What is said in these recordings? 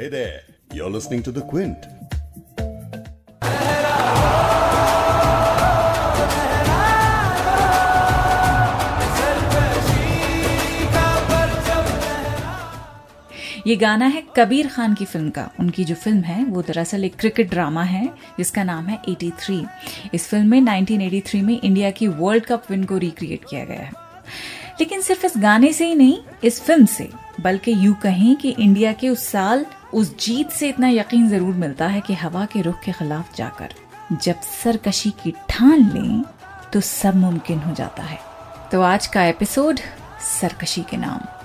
Hey there, you're listening to The Quint. ये गाना है कबीर खान की फ़िल्म का। उनकी जो फ़िल्म है वो दरअसल एक क्रिकेट ड्रामा है जिसका नाम है 83 इस फ़िल्म में 1983 में इंडिया की वर्ल्ड कप विन को रिक्रिएट किया गया है। लेकिन सिर्फ़ इस गाने से ही नहीं, इस फ़िल्म से। बल्कि यू कहें कि इंडिया के उस साल, उस जीत से इतना यकीन ज़रूर मिलता है कि हवा के रुख के खिलाफ जाकर, जब सरकशी की ठान लें तो सब मुमकिन हो जाता है। तो आज का एपिसोड सरकशी के नाम।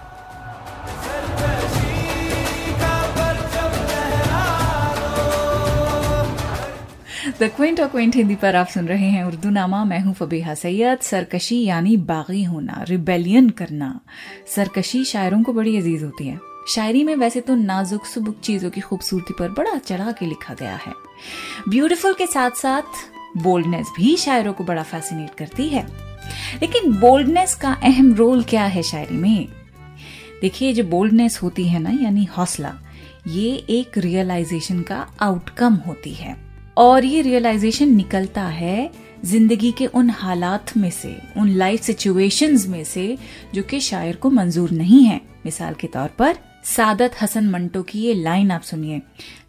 द क्विंट और क्विंट हिंदी पर आप सुन रहे हैं उर्दू नामा। मैं हूँ फबीहा सैयद। सरकशी यानी बागी होना रिबेलियन करना। सरकशी शायरों को बड़ी अज़ीज़ होती है। शायरी में वैसे तो नाजुक सुबुक चीज़ों की खूबसूरती पर बड़ा चढ़ा के लिखा गया है। ब्यूटीफुल के साथ साथ बोल्डनेस भी शायरों को बड़ा फैसिनेट करती है। लेकिन बोल्डनेस का अहम रोल क्या है शायरी में? देखिए जो बोल्डनेस होती है ना, यानी हौसला, ये एक रियलाइजेशन का आउटकम होती है। और ये रियलाइजेशन निकलता है ज़िंदगी के उन हालात में से, उन लाइफ सिचुएशंस में से, जो कि शायर को मंजूर नहीं है। मिसाल के तौर पर, सादत हसन मंटो की ये लाइन आप सुनिए।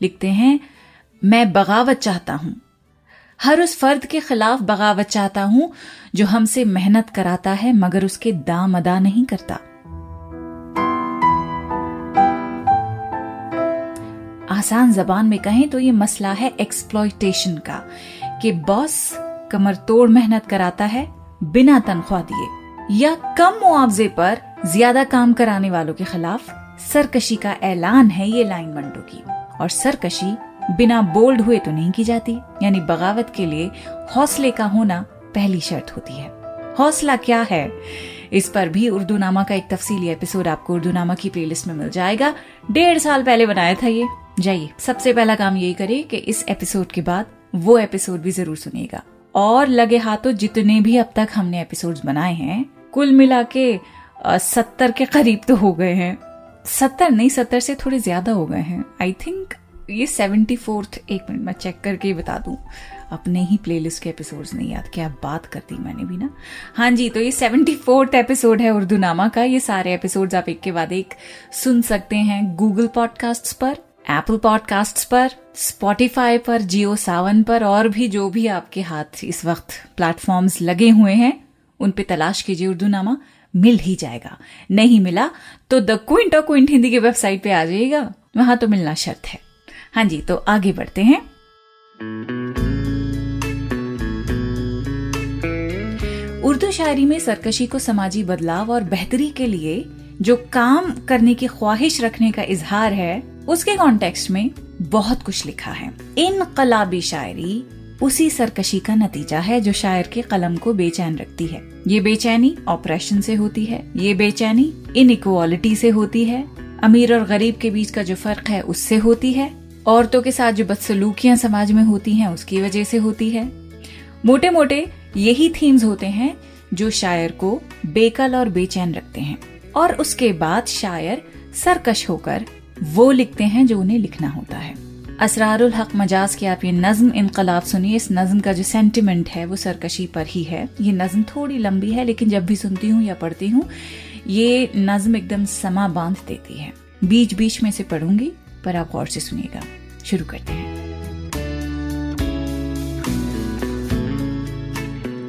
लिखते हैं, मैं बगावत चाहता हूँ। हर उस फर्द के खिलाफ बगावत चाहता हूँ, जो हमसे मेहनत कराता है, मगर उसके दाम अदा नहीं करता। आसान जबान में कहें तो ये मसला है एक्सप्लॉयटेशन का, कि बॉस कमर तोड़ मेहनत कराता है बिना तनख्वाह दिए, या कम मुआवजे पर ज़्यादा काम कराने वालों के खिलाफ सरकशी का ऐलान है ये लाइन मंडो की। और सरकशी बिना बोल्ड हुए तो नहीं की जाती, यानी बगावत के लिए हौसले का होना पहली शर्त होती है। हौसला क्या है? इस पर भी उर्दू नामा का एक तफसीली एपिसोड आपको उर्दू नामा की प्लेलिस्ट में मिल जाएगा। डेढ़ साल पहले बनाया था ये। जाइए, सबसे पहला काम यही करिए कि इस एपिसोड के बाद वो एपिसोड भी ज़रूर सुनिएगा। और लगे हाथों जितने भी अब तक हमने एपिसोड्स बनाए हैं, कुल मिला के सत्तर के करीब तो हो गए हैं। सत्तर नहीं, सत्तर से थोड़े ज़्यादा हो गए हैं। आई थिंक ये सेवेंटी फोर्थ एक मिनट मैं चेक करके बता दूँ। अपने ही प्लेलिस्ट के एपिसोड्स नहीं याद, क्या बात कर दी मैंने भी ना। हाँ जी तो ये सेवेंटी फोर्थ एपिसोड है उर्दू नामा का। ये सारे एपिसोड्स आप एक के बाद एक सुन सकते हैं गूगल पॉडकास्ट पर। एप्पल पॉडकास्ट पर स्पॉटिफाई पर जियो सावन पर, और भी जो भी आपके हाथ इस वक्त प्लेटफॉर्म्स लगे हुए हैं, उन पे तलाश कीजिए उर्दू नामा मिल ही जाएगा। नहीं मिला तो द क्विंट और क्विंट हिंदी की वेबसाइट पे आ जाइएगा। वहाँ तो मिलना शर्त है। हाँ जी तो आगे बढ़ते हैं। उर्दू शायरी में सरकशी को समाजी बदलाव और बेहतरी के लिए जो काम करने की ख्वाहिश रखने का इजहार है उसके कॉन्टेक्स्ट में बहुत कुछ लिखा है। इनकलाबी शायरी उसी सरकशी का नतीजा है जो शायर के कलम को बेचैन रखती है। ये बेचैनी ऑपरेशन से होती है, ये बेचैनी इन से होती है। अमीर और गरीब के बीच का जो फ़र्क है उससे होती है। औरतों के साथ जो बदसलूकियाँ समाज में होती हैं, उसकी वजह से होती है। मोटे मोटे यही थीम्स होते हैं जो शायर को बेकल और बेचैन रखते हैं। और उसके बाद शायर सरकश होकर वो लिखते हैं जो उन्हें लिखना होता है। असरारुल हक मजाज की आप ये नज्म इनकलाब सुनिए, इस नज्म का जो सेंटिमेंट है, वो सरकशी पर ही है। ये नज्म थोड़ी लंबी है, लेकिन जब भी सुनती हूँ या पढ़ती हूँ, ये नज्म एकदम समा बाँध देती है। बीच बीच में से पढ़ूँगी, पर आप गौर से सुनिएगा। शुरू करते हैं।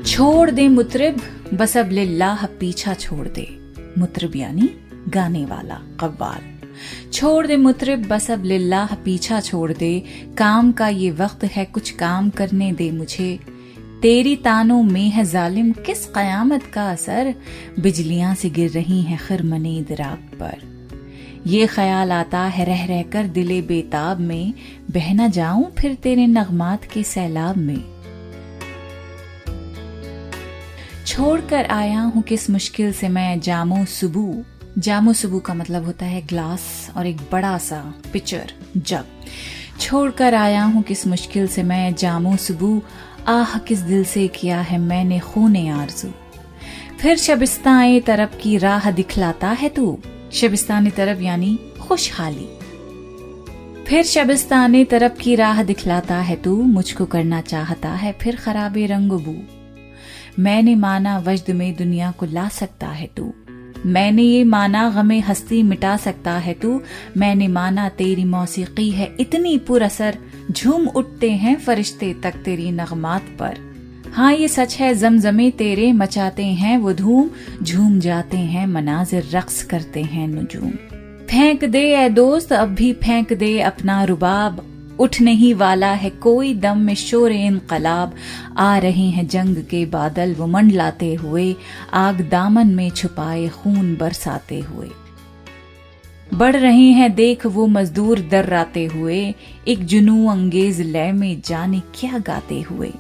छोड़ दे मुतरब, बस अब लिल्लाह पीछा छोड़ दे। मुतरब यानी गाने वाला कव्वाल छोड़ दे मुतरिब, बस अब लिल्लाह पीछा छोड़ दे। काम का ये वक्त है, कुछ काम करने दे मुझे। तेरी तानों में है जालिम, किस कयामत का असर? बिजलियाँ से गिर रही हैं खरमने दराग पर। ये ख्याल आता है रह रह कर दिले बेताब में। बह न जाऊँ फिर तेरे नगमात के सैलाब में। छोड़कर आया हूँ किस मुश्किल से मैं जामो सुबू जामो सुबू का मतलब होता है ग्लास और एक बड़ा सा पिक्चर जग। छोड़कर आया हूँ किस मुश्किल से मैं जामो सुबू आह, किस दिल से किया है मैंने खूने आरज़ू। फिर शबिस्तान तरफ़ की राह दिखलाता है तू। शबिस्तान तरफ़ यानी खुशहाली। फिर शबिस्ताने तरफ़ की राह दिखलाता है तू, मुझको करना चाहता है फिर खराबे रंग बू। मैंने माना वजद में दुनिया को ला सकता है तू। मैंने ये माना, गमे हस्ती मिटा सकता है तू। मैंने माना, तेरी मौसीकी है इतनी पुरअसर झूम उठते हैं फरिश्ते तक तेरी नगमात पर। हाँ ये सच है, जमजमे तेरे मचाते हैं वो धूम। झूम जाते हैं, मनाजिर रक्स करते हैं नुजूम। फेंक दे ए दोस्त, अब भी फेंक दे अपना रुबाब। उठने नहीं वाला है कोई दम में शोर इनकलाब। आ रहे हैं जंग के बादल, वो मंडलाते हुए, आग दामन में छुपाए, खून बरसाते हुए। बढ़ रहे हैं देख वो मजदूर दर्राते हुए, एक जुनू अंगेज लय में जाने क्या गाते हुए।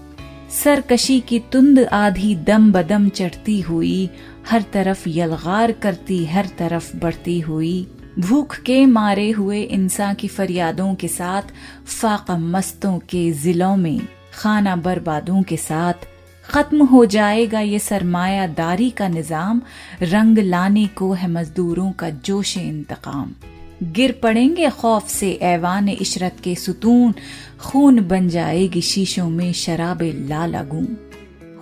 सरकशी की तुंद आधी दम बदम चढ़ती हुई, हर तरफ़ यलगार करती, हर तरफ़ बढ़ती हुई। भूख के मारे हुए इंसान की फरियादों के साथ, फाका मस्तों के जिलों में, खाना बर्बादों के साथ, खत्म हो जाएगा ये सरमायादारी का निज़ाम, रंग लाने को है मजदूरों का जोश इंतकाम। गिर पड़ेंगे खौफ से ऐवान इशरत के सुतून, खून बन जाएगी शीशों में शराबे लालागू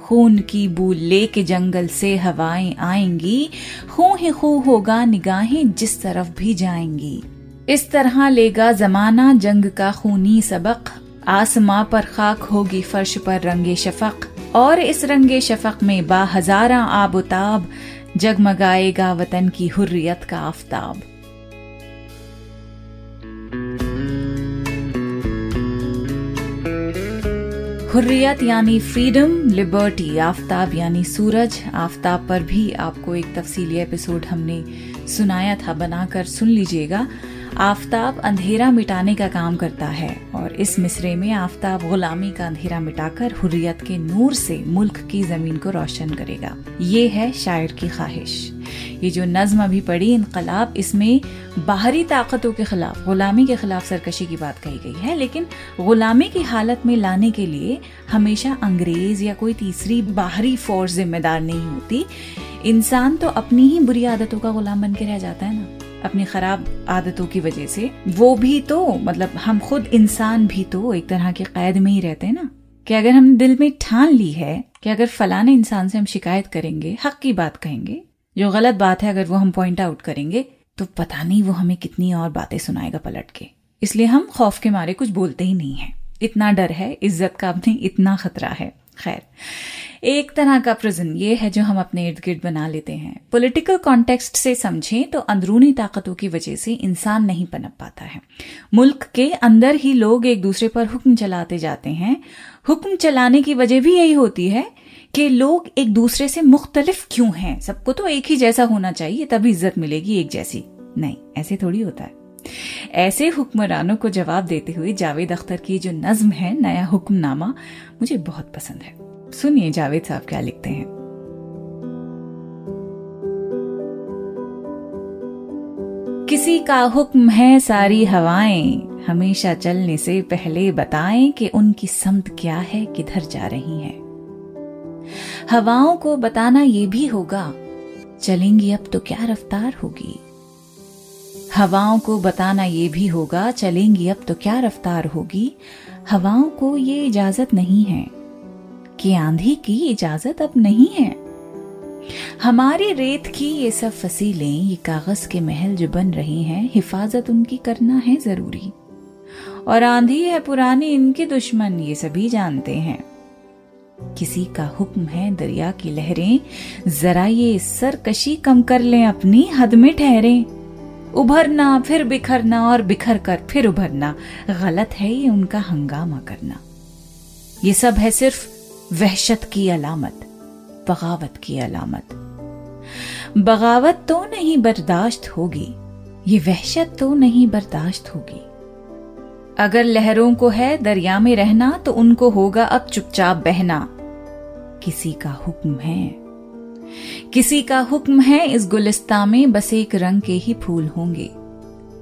खून की बू लेके जंगल से हवाएँ आएँगी। खू ही खू होगा निगाहें जिस तरफ़ भी जाएँगी। इस तरह लेगा जमाना जंग का खूनी सबक। आसमां पर खाक होगी फर्श पर रंगे शफक। और इस रंगे शफक में बाहजारा आबोताब जगमगाएगा वतन की हुर्रियत का आफ्ताब। हुर्रियत यानी फ्रीडम लिबर्टी आफ्ताब यानी सूरज। आफ्ताब पर भी आपको एक तफसीली एपिसोड हमने सुनाया था, बनाकर सुन लीजिएगा। आफ्ताब अंधेरा मिटाने का काम करता है और इस मिसरे में आफ्ताब गुलामी का अंधेरा मिटाकर हुर्रियत के नूर से मुल्क की ज़मीन को रोशन करेगा। ये है शायर की ख्वाहिश। ये जो नज्म अभी पड़ी, इनकलाब, इसमें बाहरी ताकतों के खिलाफ, गुलामी के खिलाफ सरकशी की बात कही गई है, लेकिन गुलामी की हालत में लाने के लिए हमेशा अंग्रेज़ या कोई तीसरी बाहरी फोर्स जिम्मेदार नहीं होती। इंसान तो अपनी ही बुरी आदतों का गुलाम बन के रह जाता है ना। अपनी खराब आदतों की वजह से। वो भी तो मतलब हम खुद इंसान भी तो एक तरह के कैद में ही रहते हैं ना। कि अगर हम दिल में ठान ली है कि अगर फलाने इंसान से हम शिकायत करेंगे, हक की बात कहेंगे जो गलत बात है, अगर वो हम पॉइंट आउट करेंगे तो पता नहीं वो हमें कितनी और बातें सुनाएगा पलट के। इसलिए हम खौफ के मारे कुछ बोलते ही नहीं है। इतना डर है, इज़्ज़त का अपने इतना खतरा है। खैर, एक तरह का प्रिजन ये है जो हम अपने इर्द गिर्द बना लेते हैं। पॉलिटिकल कॉन्टेक्स्ट से समझें तो अंदरूनी ताकतों की वजह से इंसान नहीं पनप पाता है। मुल्क के अंदर ही लोग एक दूसरे पर हुक्म चलाते जाते हैं। हुक्म चलाने की वजह भी यही होती है कि लोग एक दूसरे से मुख्तलिफ़ क्यों हैं? सबको तो एक ही जैसा होना चाहिए, तभी इज़्ज़त मिलेगी एक जैसी। नहीं, ऐसे थोड़ी होता है। ऐसे हुक्मरानों को जवाब देते हुए जावेद अख्तर की जो नज्म है, नया हुक्मनामा, मुझे बहुत पसंद है। सुनिए जावेद साहब क्या लिखते हैं। किसी का हुक्म है सारी हवाएँ, हमेशा चलने से पहले बताएँ कि उनकी समत क्या है, किधर जा रही हैं। हवाओं को बताना ये भी होगा, चलेंगी अब तो क्या रफ्तार होगी? हवाओं को बताना ये भी होगा, चलेंगी अब तो क्या रफ्तार होगी? हवाओं को ये इजाज़त नहीं है। कि आंधी की इजाज़त अब नहीं है। हमारी रेत की ये सब फसीलें, ये कागज़ के महल जो बन रही हैं, हिफाजत उनकी करना है ज़रूरी। और आंधी है पुरानी, इनके दुश्मन, ये सभी जानते हैं। किसी का हुक्म है दरिया की लहरें, जरा ये सरकशी कम कर लें अपनी हद में ठहरे। उभरना, फिर बिखरना और बिखर कर फिर उभरना। गलत है ये उनका हंगामा करना। ये सब है सिर्फ़ वहशत की अलामत, बगावत की अलामत। बगावत तो नहीं बर्दाश्त होगी, ये वहशत तो नहीं बर्दाश्त होगी। अगर लहरों को है दरिया में रहना तो उनको होगा अब चुपचाप बहना। किसी का हुक्म है। किसी का हुक्म है इस गुलिस्ता में बस एक रंग के ही फूल होंगे।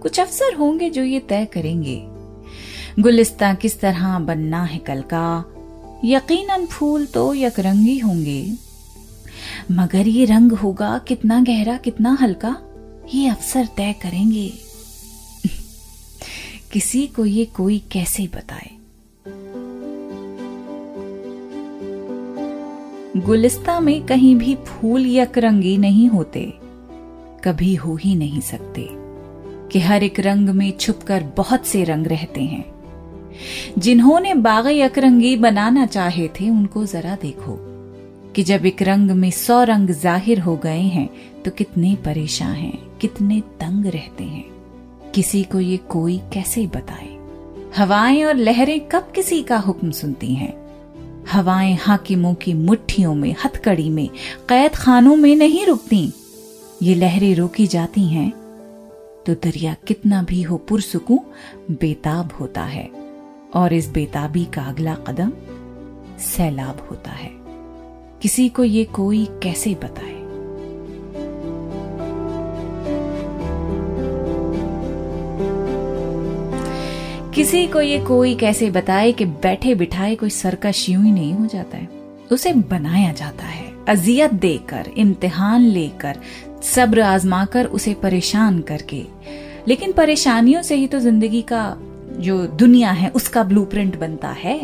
कुछ अफसर होंगे जो ये तय करेंगे। गुलिस्ता किस तरह बनना है कल का? यकीनन फूल तो यकरंगी होंगे। मगर ये रंग होगा कितना गहरा, कितना हल्का, ये अफसर तय करेंगे। किसी को ये कोई कैसे बताए? गुलिस्ता में कहीं भी फूल यकरंगी नहीं होते। कभी हो ही नहीं सकते कि हर एक रंग में छुपकर बहुत से रंग रहते हैं। जिन्होंने बाग यकरंगी बनाना चाहे थे, उनको जरा देखो कि जब एक रंग में सौ रंग ज़ाहिर हो गए हैं तो कितने परेशान हैं, कितने तंग रहते हैं। किसी को ये कोई कैसे बताए? हवाएँ और लहरें कब किसी का हुक्म सुनती हैं? हवाएँ हाकिमों की मुट्ठियों में, हथकड़ी में, कैद खानों में नहीं रुकती। ये लहरें रोकी जाती हैं तो दरिया कितना भी हो पुरसुकू, बेताब होता है। और इस बेताबी का अगला कदम सैलाब होता है। किसी को ये कोई कैसे बताए? किसी को ये कोई कैसे बताए कि बैठे बिठाए कोई सरकश यूँ ही नहीं हो जाता है? उसे बनाया जाता है, अजियत देकर, इम्तिहान लेकर, सब्र आजमाकर, उसे परेशान करके। लेकिन परेशानियों से ही तो ज़िंदगी का जो दुनिया है, उसका ब्लूप्रिंट बनता है।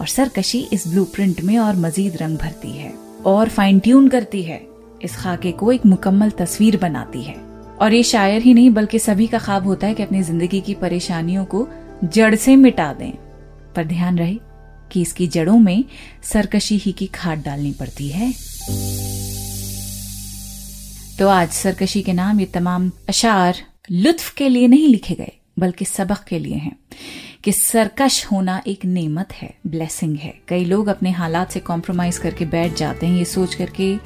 और सरकशी इस ब्लूप्रिंट में और मजीद रंग भरती है, और फाइन ट्यून करती है। इस खाके को एक मुकम्मल तस्वीर बनाती है। और ये शायर ही नहीं, बल्कि सभी का ख्वाब होता है कि अपनी ज़िंदगी की परेशानियों को जड़ से मिटा दें। पर ध्यान रहे कि इसकी जड़ों में सरकशी ही की खाद डालनी पड़ती है। तो आज सरकशी के नाम ये तमाम अशार लुत्फ के लिए नहीं लिखे गए, बल्कि सबक के लिए हैं कि सरकश होना एक नेमत है, ब्लेसिंग है। कई लोग अपने हालात से कॉम्प्रोमाइज करके बैठ जाते हैं, ये सोच करके,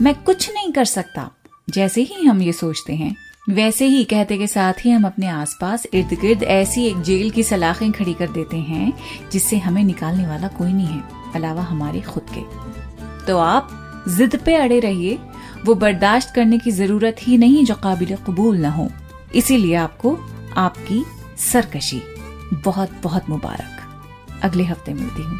मैं कुछ नहीं कर सकता। जैसे ही हम ये सोचते हैं वैसे ही कहते के साथ ही हम अपने आसपास इर्द गिर्द ऐसी एक जेल की सलाखें खड़ी कर देते हैं, जिससे हमें निकालने वाला कोई नहीं है, अलावा हमारे खुद के। तो आप जिद पे अड़े रहिए, वो बर्दाश्त करने की ज़रूरत ही नहीं जो काबिल कबूल न हो। इसीलिए आपको आपकी सरकशी। बहुत बहुत मुबारक। अगले हफ़्ते मिलती हूँ।